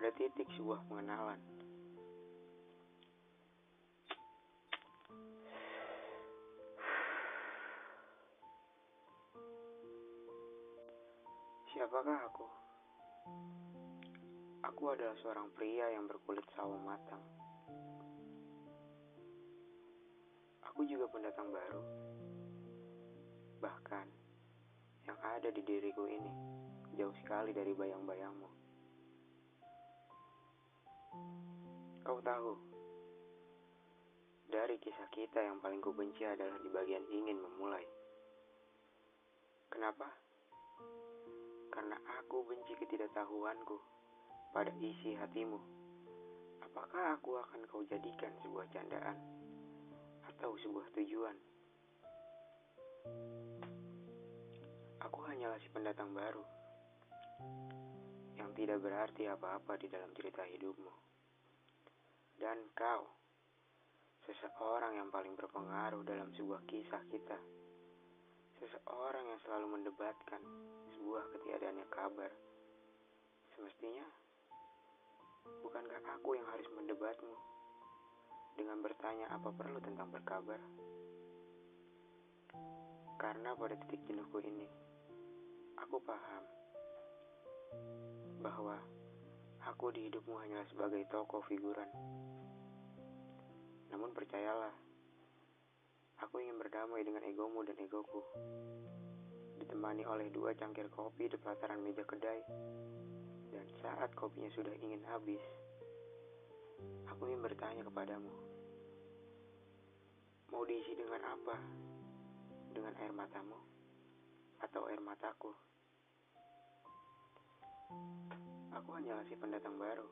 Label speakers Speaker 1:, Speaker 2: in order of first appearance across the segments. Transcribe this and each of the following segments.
Speaker 1: pada titik sebuah pengenalan. Siapakah aku? Aku adalah seorang pria yang berkulit sawo matang. Aku juga pendatang baru. Bahkan, yang ada di diriku ini jauh sekali dari bayang-bayangmu. Kau tahu, dari kisah kita yang paling kubenci adalah di bagian ingin memulai. Kenapa? Karena aku benci ketidaktahuanku pada isi hatimu. Apakah aku akan kau jadikan sebuah candaan atau sebuah tujuan? Aku hanyalah si pendatang baru yang tidak berarti apa-apa di dalam cerita hidupmu. Dan kau, seseorang yang paling berpengaruh dalam sebuah kisah kita. Seseorang yang selalu mendebatkan sebuah ketiadaannya kabar. Semestinya, bukankah aku yang harus mendebatmu dengan bertanya apa perlu tentang berkabar? Karena pada titik jenuhku ini, aku paham bahwa aku di hidupmu hanyalah sebagai tokoh figuran. Namun percayalah, aku ingin berdamai dengan egomu dan egoku. Ditemani oleh dua cangkir kopi di pelataran meja kedai. Dan saat kopinya sudah ingin habis, aku ingin bertanya kepadamu. Mau diisi dengan apa? Dengan air matamu? Atau air mataku? Aku hanyalah si pendatang baru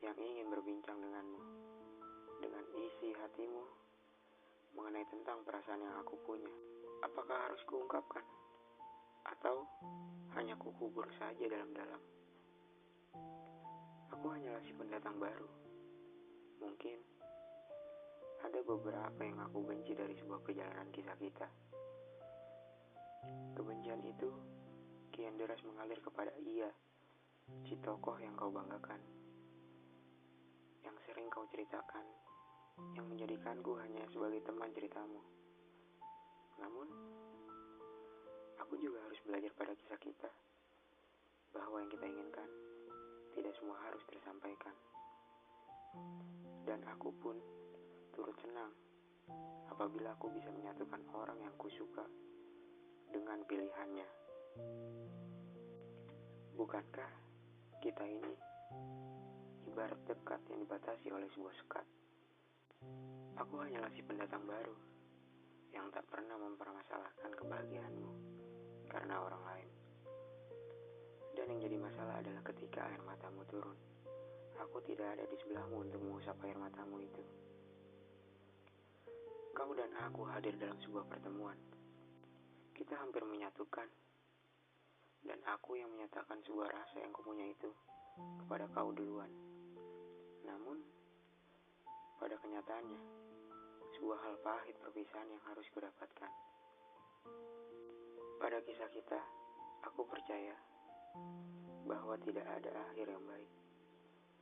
Speaker 1: yang ingin berbincang denganmu dengan isi hatimu mengenai tentang perasaan yang aku punya. Apakah harus kuungkapkan atau hanya kukubur saja dalam-dalam? Aku hanyalah si pendatang baru. Mungkin ada beberapa yang aku benci dari sebuah perjalanan kisah kita. Kebencian itu kian deras mengalir kepada ia si tokoh yang kau banggakan, yang sering kau ceritakan, yang menjadikanku hanya sebagai teman ceritamu. Namun, aku juga harus belajar pada kisah kita, bahwa yang kita inginkan tidak semua harus tersampaikan. Dan aku pun turut senang apabila aku bisa menyatukan orang yang kusuka dengan pilihannya. Bukankah kita ini ibarat dekat yang dibatasi oleh sebuah sekat. Aku hanyalah si pendatang baru yang tak pernah mempermasalahkan kebahagiaanmu karena orang lain. Dan yang jadi masalah adalah ketika air matamu turun. Aku tidak ada di sebelahmu untuk mengusap air matamu itu. Kau dan aku hadir dalam sebuah pertemuan. Kita hampir menyatukan dan aku yang menyatakan sebuah rasa yang kupunya itu kepada kau duluan. Namun, pada kenyataannya, sebuah hal pahit perpisahan yang harus kudapatkan. Pada kisah kita, aku percaya bahwa tidak ada akhir yang baik,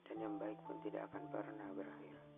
Speaker 1: dan yang baik pun tidak akan pernah berakhir.